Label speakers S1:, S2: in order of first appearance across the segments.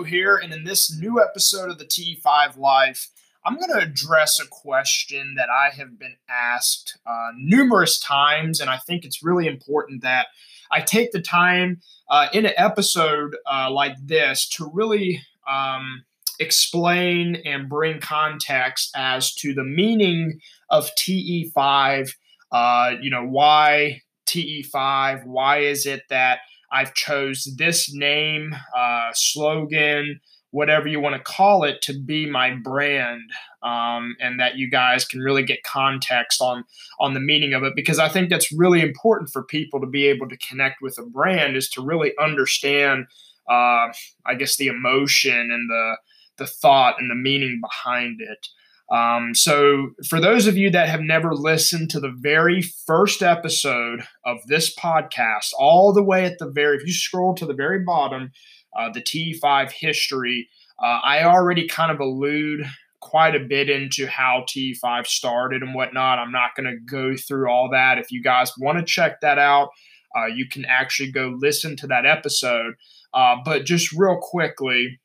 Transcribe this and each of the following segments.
S1: Joe here, and in this new episode of the T5 Life, I'm going to address a question that I have been asked uh, numerous times, and I think it's really important that I take the time uh, in an episode uh, like this to really um, explain and bring context as to the meaning of TE5. Uh, you know, why TE5? Why is it that I've chose this name, uh, slogan, whatever you want to call it, to be my brand, um, and that you guys can really get context on on the meaning of it. Because I think that's really important for people to be able to connect with a brand is to really understand, uh, I guess, the emotion and the the thought and the meaning behind it. Um, so, for those of you that have never listened to the very first episode of this podcast, all the way at the very, if you scroll to the very bottom, uh, the T5 history, uh, I already kind of allude quite a bit into how T5 started and whatnot. I'm not going to go through all that. If you guys want to check that out, uh, you can actually go listen to that episode. Uh, but just real quickly,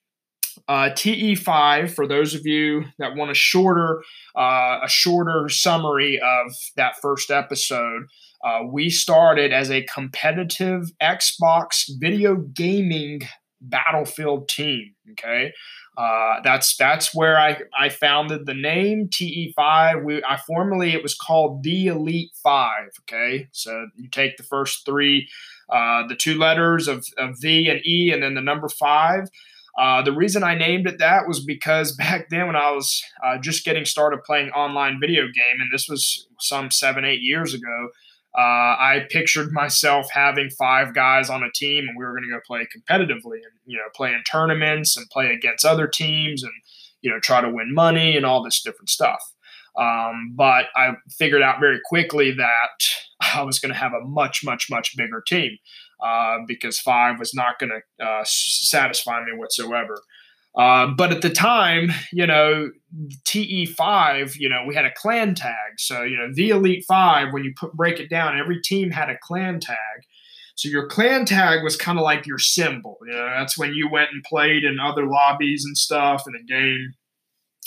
S1: uh, TE5 for those of you that want a shorter uh, a shorter summary of that first episode. Uh, we started as a competitive Xbox video gaming battlefield team. Okay, uh, that's that's where I, I founded the name TE5. We I formerly it was called the Elite Five. Okay, so you take the first three, uh, the two letters of, of V and E, and then the number five. Uh, the reason I named it that was because back then, when I was uh, just getting started playing online video game, and this was some seven, eight years ago, uh, I pictured myself having five guys on a team, and we were going to go play competitively, and you know, play in tournaments and play against other teams, and you know, try to win money and all this different stuff. Um, but I figured out very quickly that I was going to have a much, much, much bigger team uh, because five was not going to uh, satisfy me whatsoever. Uh, but at the time, you know, TE5, you know, we had a clan tag. So, you know, the Elite Five, when you put, break it down, every team had a clan tag. So your clan tag was kind of like your symbol. You know, that's when you went and played in other lobbies and stuff in a game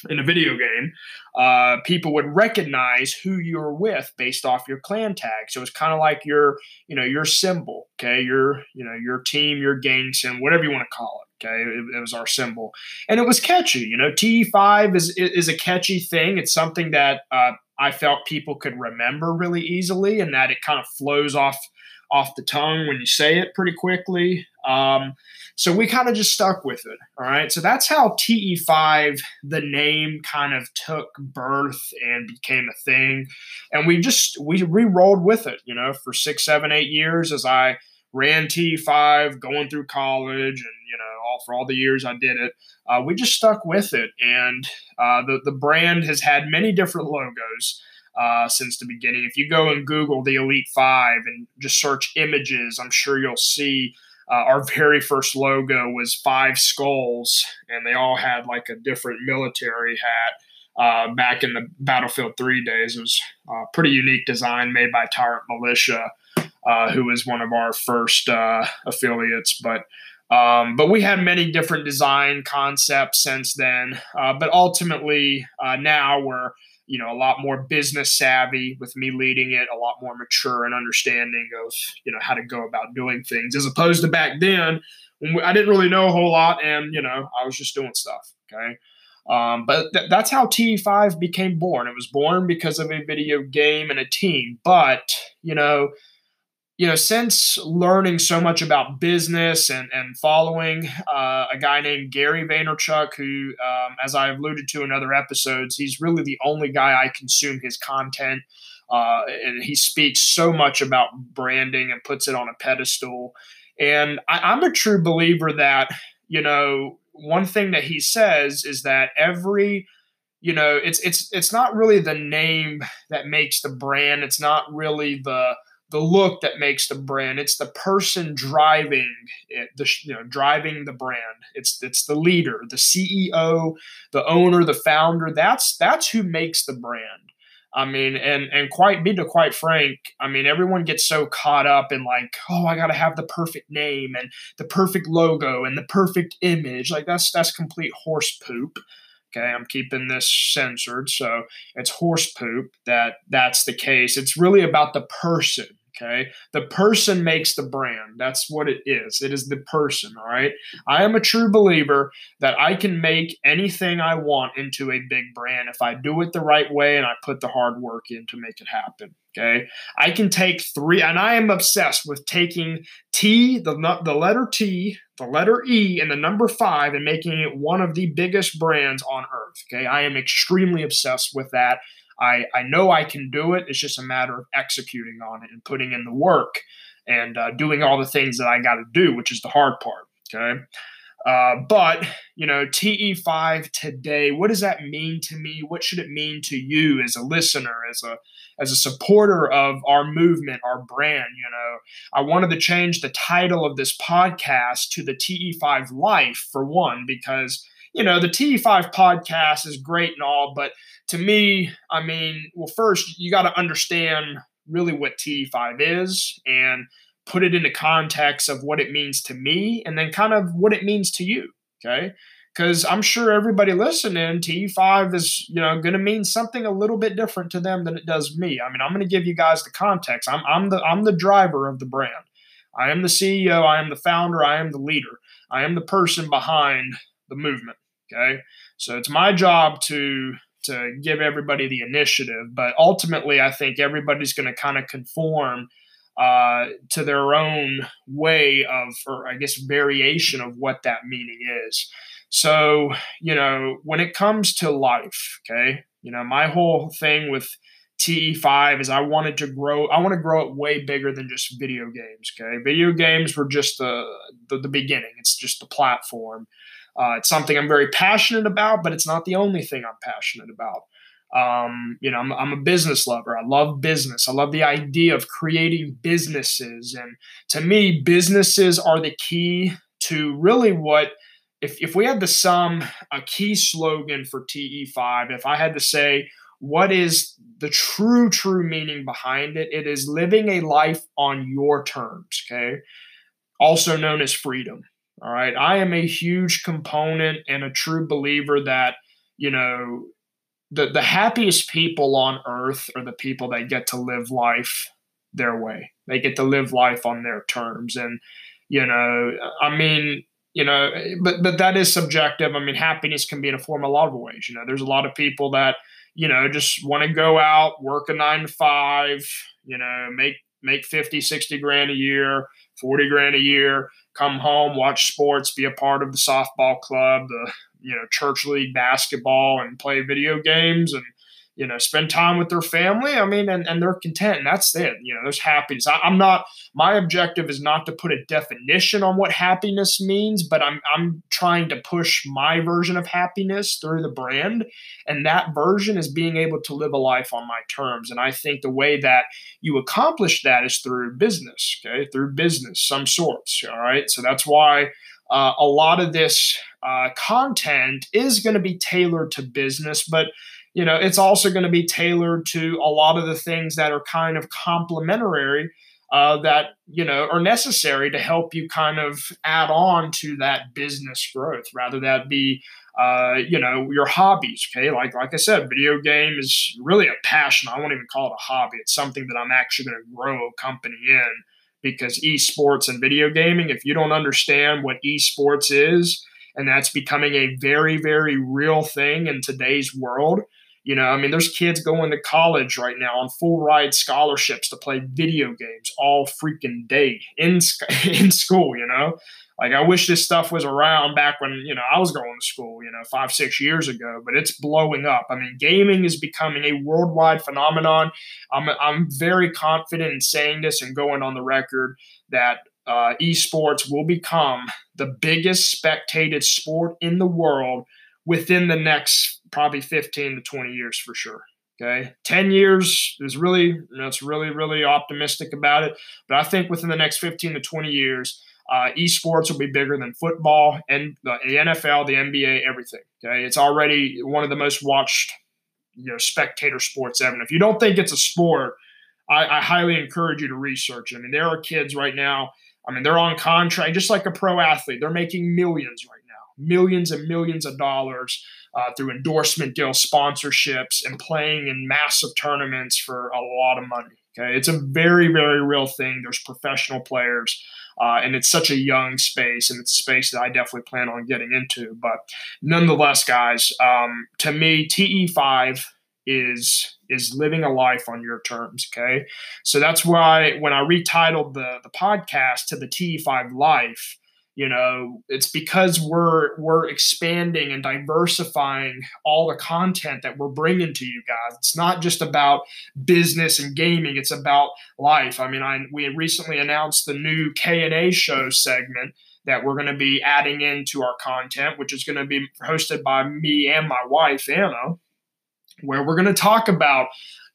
S1: in a video game, uh, people would recognize who you're with based off your clan tag. So it's kind of like your, you know, your symbol. Okay, your, you know, your team, your gang symbol, whatever you want to call it. Okay, it, it was our symbol, and it was catchy. You know, TE5 is is a catchy thing. It's something that uh, I felt people could remember really easily, and that it kind of flows off off the tongue when you say it pretty quickly. Um, so we kind of just stuck with it. All right. So that's how TE5, the name kind of took birth and became a thing. And we just, we re rolled with it, you know, for six, seven, eight years as I ran T5 going through college and, you know, all for all the years I did it. Uh, we just stuck with it. And uh, the, the brand has had many different logos. Uh, since the beginning. If you go and Google the Elite Five and just search images, I'm sure you'll see uh, our very first logo was five skulls, and they all had like a different military hat. Uh, back in the Battlefield 3 days, it was a pretty unique design made by Tyrant Militia, uh, who was one of our first uh, affiliates. But um, but we had many different design concepts since then. Uh, but ultimately, uh, now we're you know a lot more business savvy with me leading it a lot more mature and understanding of you know how to go about doing things as opposed to back then when i didn't really know a whole lot and you know i was just doing stuff okay um, but th- that's how te5 became born it was born because of a video game and a team but you know you know, since learning so much about business and, and following uh, a guy named Gary Vaynerchuk, who, um, as I alluded to in other episodes, he's really the only guy I consume his content. Uh, and he speaks so much about branding and puts it on a pedestal. And I, I'm a true believer that, you know, one thing that he says is that every you know it's it's it's not really the name that makes the brand it's not really the the look that makes the brand. It's the person driving it, the you know driving the brand. It's it's the leader, the CEO, the owner, the founder. That's that's who makes the brand. I mean, and and quite be to quite frank, I mean, everyone gets so caught up in like, oh, I gotta have the perfect name and the perfect logo and the perfect image. Like that's that's complete horse poop. Okay, I'm keeping this censored, so it's horse poop that that's the case. It's really about the person. Okay. The person makes the brand. That's what it is. It is the person. All right. I am a true believer that I can make anything I want into a big brand if I do it the right way and I put the hard work in to make it happen. Okay. I can take three, and I am obsessed with taking T, the, the letter T, the letter E, and the number five and making it one of the biggest brands on earth. Okay. I am extremely obsessed with that. I, I know I can do it. It's just a matter of executing on it and putting in the work and uh, doing all the things that I got to do, which is the hard part. Okay. Uh, but you know, TE5 today, what does that mean to me? What should it mean to you as a listener, as a as a supporter of our movement, our brand? You know, I wanted to change the title of this podcast to the TE5 Life for one, because you know the TE5 podcast is great and all, but to me, I mean, well, first you got to understand really what TE5 is and put it into context of what it means to me and then kind of what it means to you. Okay. Because I'm sure everybody listening, TE5 is, you know, going to mean something a little bit different to them than it does me. I mean, I'm going to give you guys the context. I'm, I'm the I'm the driver of the brand. I am the CEO. I am the founder. I am the leader. I am the person behind the movement. Okay. So it's my job to to give everybody the initiative. But ultimately, I think everybody's going to kind of conform uh, to their own way of, or I guess, variation of what that meaning is. So, you know, when it comes to life, okay, you know, my whole thing with TE5 is I wanted to grow, I want to grow it way bigger than just video games, okay? Video games were just the, the, the beginning, it's just the platform. Uh, it's something I'm very passionate about, but it's not the only thing I'm passionate about. Um, you know, I'm, I'm, a business lover. I love business. I love the idea of creating businesses. And to me, businesses are the key to really what, if, if we had to sum a key slogan for TE5, if I had to say, what is the true, true meaning behind it? It is living a life on your terms, okay? Also known as freedom. All right. I am a huge component and a true believer that, you know, the, the happiest people on earth are the people that get to live life their way. They get to live life on their terms. And, you know, I mean, you know, but but that is subjective. I mean, happiness can be in a form a lot of ways. You know, there's a lot of people that, you know, just want to go out, work a nine to five, you know, make make 50, 60 grand a year, 40 grand a year, come home, watch sports, be a part of the softball club, the you know church league basketball, and play video games and you know spend time with their family. I mean, and, and they're content, and that's it. You know, there's happiness. I, I'm not. My objective is not to put a definition on what happiness means, but I'm I'm trying to push my version of happiness through the brand, and that version is being able to live a life on my terms. And I think the way that you accomplish that is through business. Okay, through business, some sorts. All right, so that's why. Uh, a lot of this uh, content is going to be tailored to business, but you know it's also going to be tailored to a lot of the things that are kind of complementary uh, that you know are necessary to help you kind of add on to that business growth rather that be uh, you know your hobbies okay? Like like i said video game is really a passion. I won't even call it a hobby. It's something that i'm actually going to grow a company in because esports and video gaming if you don't understand what esports is and that's becoming a very very real thing in today's world you know, I mean, there's kids going to college right now on full ride scholarships to play video games all freaking day in in school. You know, like I wish this stuff was around back when you know I was going to school. You know, five six years ago, but it's blowing up. I mean, gaming is becoming a worldwide phenomenon. I'm I'm very confident in saying this and going on the record that uh, esports will become the biggest spectated sport in the world within the next probably 15 to 20 years for sure. Okay. 10 years is really, that's really, really optimistic about it. But I think within the next 15 to 20 years, uh, esports will be bigger than football and the NFL, the NBA, everything. Okay. It's already one of the most watched you know spectator sports ever. If you don't think it's a sport, I, I highly encourage you to research. I mean, there are kids right now. I mean, they're on contract just like a pro athlete. They're making millions right millions and millions of dollars uh, through endorsement deals, sponsorships, and playing in massive tournaments for a lot of money. Okay, it's a very, very real thing. There's professional players, uh, and it's such a young space, and it's a space that I definitely plan on getting into. But nonetheless, guys, um, to me, TE5 is is living a life on your terms. Okay, so that's why when I retitled the the podcast to the TE5 Life you know it's because we're we're expanding and diversifying all the content that we're bringing to you guys. It's not just about business and gaming it's about life. I mean i we recently announced the new k&a show segment that we're going to be adding into our content which is going to be hosted by me and my wife anna where we're going to talk about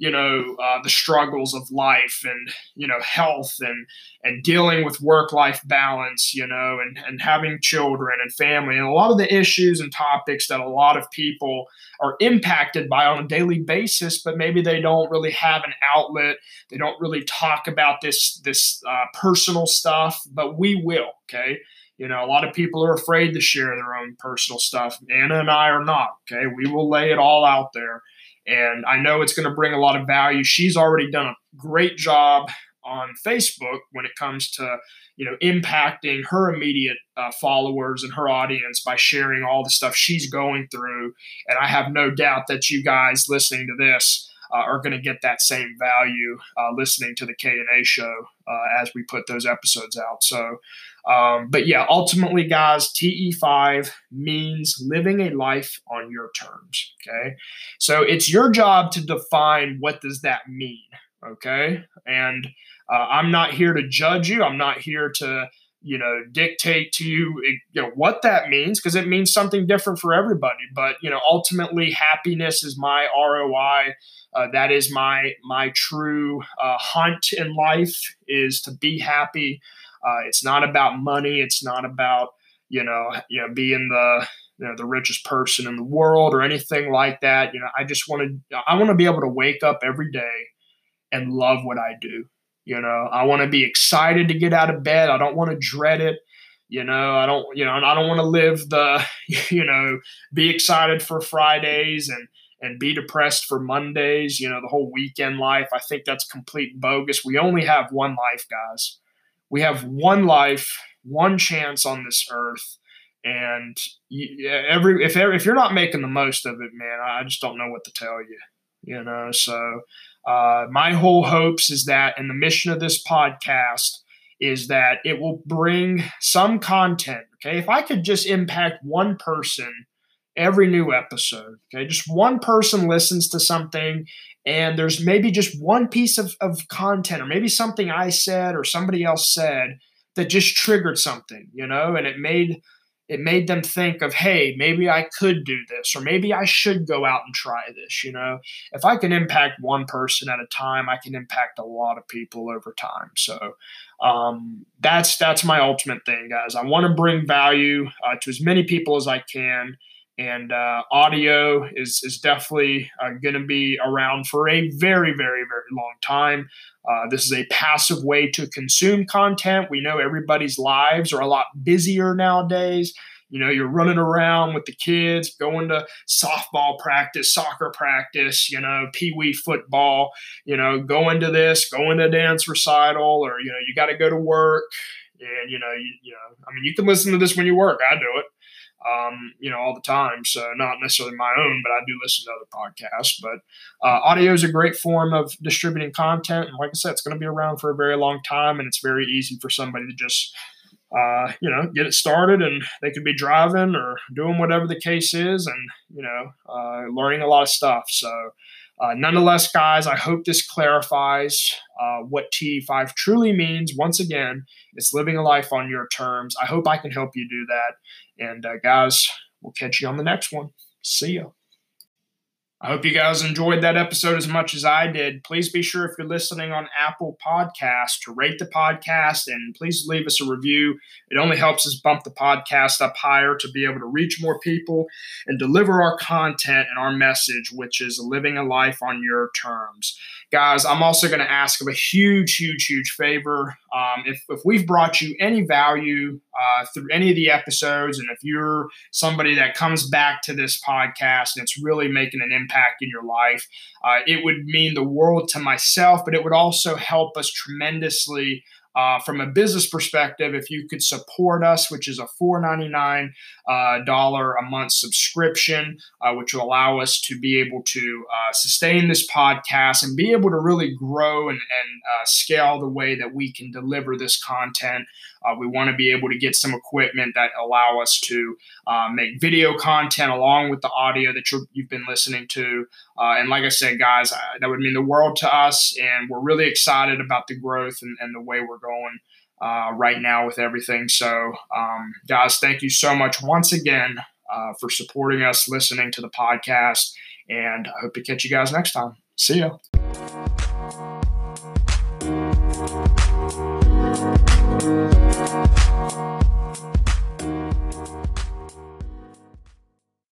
S1: you know uh, the struggles of life and you know health and and dealing with work life balance you know and and having children and family and a lot of the issues and topics that a lot of people are impacted by on a daily basis but maybe they don't really have an outlet they don't really talk about this this uh, personal stuff but we will okay you know, a lot of people are afraid to share their own personal stuff. Anna and I are not. Okay. We will lay it all out there. And I know it's going to bring a lot of value. She's already done a great job on Facebook when it comes to you know impacting her immediate uh, followers and her audience by sharing all the stuff she's going through. And I have no doubt that you guys listening to this uh, are going to get that same value uh, listening to the K and A show uh, as we put those episodes out. So um, but yeah, ultimately, guys, TE5 means living a life on your terms. Okay. So it's your job to define what does that mean. Okay. And uh, I'm not here to judge you. I'm not here to, you know, dictate to you, you know, what that means because it means something different for everybody. But, you know, ultimately, happiness is my ROI. Uh, that is my my true uh, hunt in life is to be happy uh, it's not about money. It's not about you know you know being the you know the richest person in the world or anything like that. You know, I just want to I want to be able to wake up every day and love what I do. You know, I want to be excited to get out of bed. I don't want to dread it. You know, I don't, you know, I don't want to live the, you know, be excited for Fridays and and be depressed for Mondays, you know, the whole weekend life. I think that's complete bogus. We only have one life, guys we have one life, one chance on this earth, and every if if you're not making the most of it, man, I just don't know what to tell you. You know, so uh, my whole hopes is that, and the mission of this podcast is that it will bring some content. Okay, if I could just impact one person every new episode. Okay, just one person listens to something and there's maybe just one piece of, of content or maybe something I said or somebody else said that just triggered something, you know, and it made it made them think of, hey, maybe I could do this, or maybe I should go out and try this. You know, if I can impact one person at a time, I can impact a lot of people over time. So um, that's that's my ultimate thing, guys. I want to bring value uh, to as many people as I can and uh, audio is is definitely uh, going to be around for a very very very long time. Uh, this is a passive way to consume content. We know everybody's lives are a lot busier nowadays. You know, you're running around with the kids, going to softball practice, soccer practice, you know, pee wee football, you know, going to this, going to dance recital, or, you know, you got to go to work. And, you know, you, you know, I mean, you can listen to this when you work. I do it um, you know, all the time. So not necessarily my own, but I do listen to other podcasts. But uh, audio is a great form of distributing content, and like I said, it's going to be around for a very long time, and it's very easy for somebody to just. Uh, you know, get it started, and they could be driving or doing whatever the case is, and you know, uh, learning a lot of stuff. So, uh, nonetheless, guys, I hope this clarifies uh, what T5 truly means. Once again, it's living a life on your terms. I hope I can help you do that. And uh, guys, we'll catch you on the next one. See ya. I hope you guys enjoyed that episode as much as I did. Please be sure if you're listening on Apple Podcast to rate the podcast and please leave us a review. It only helps us bump the podcast up higher to be able to reach more people and deliver our content and our message, which is living a life on your terms. Guys, I'm also going to ask of a huge, huge, huge favor. Um, if, if we've brought you any value uh, through any of the episodes, and if you're somebody that comes back to this podcast and it's really making an impact in your life, uh, it would mean the world to myself, but it would also help us tremendously uh, from a business perspective, if you could support us, which is a $4.99 uh, dollar a month subscription, uh, which will allow us to be able to uh, sustain this podcast and be able to really grow and, and uh, scale the way that we can deliver this content. Uh, we want to be able to get some equipment that allow us to uh, make video content along with the audio that you have been listening to. Uh, and like I said, guys, I, that would mean the world to us. And we're really excited about the growth and, and the way we're going. Uh, right now with everything. So, um, guys, thank you so much once again uh, for supporting us, listening to the podcast, and I hope to catch you guys next time. See ya.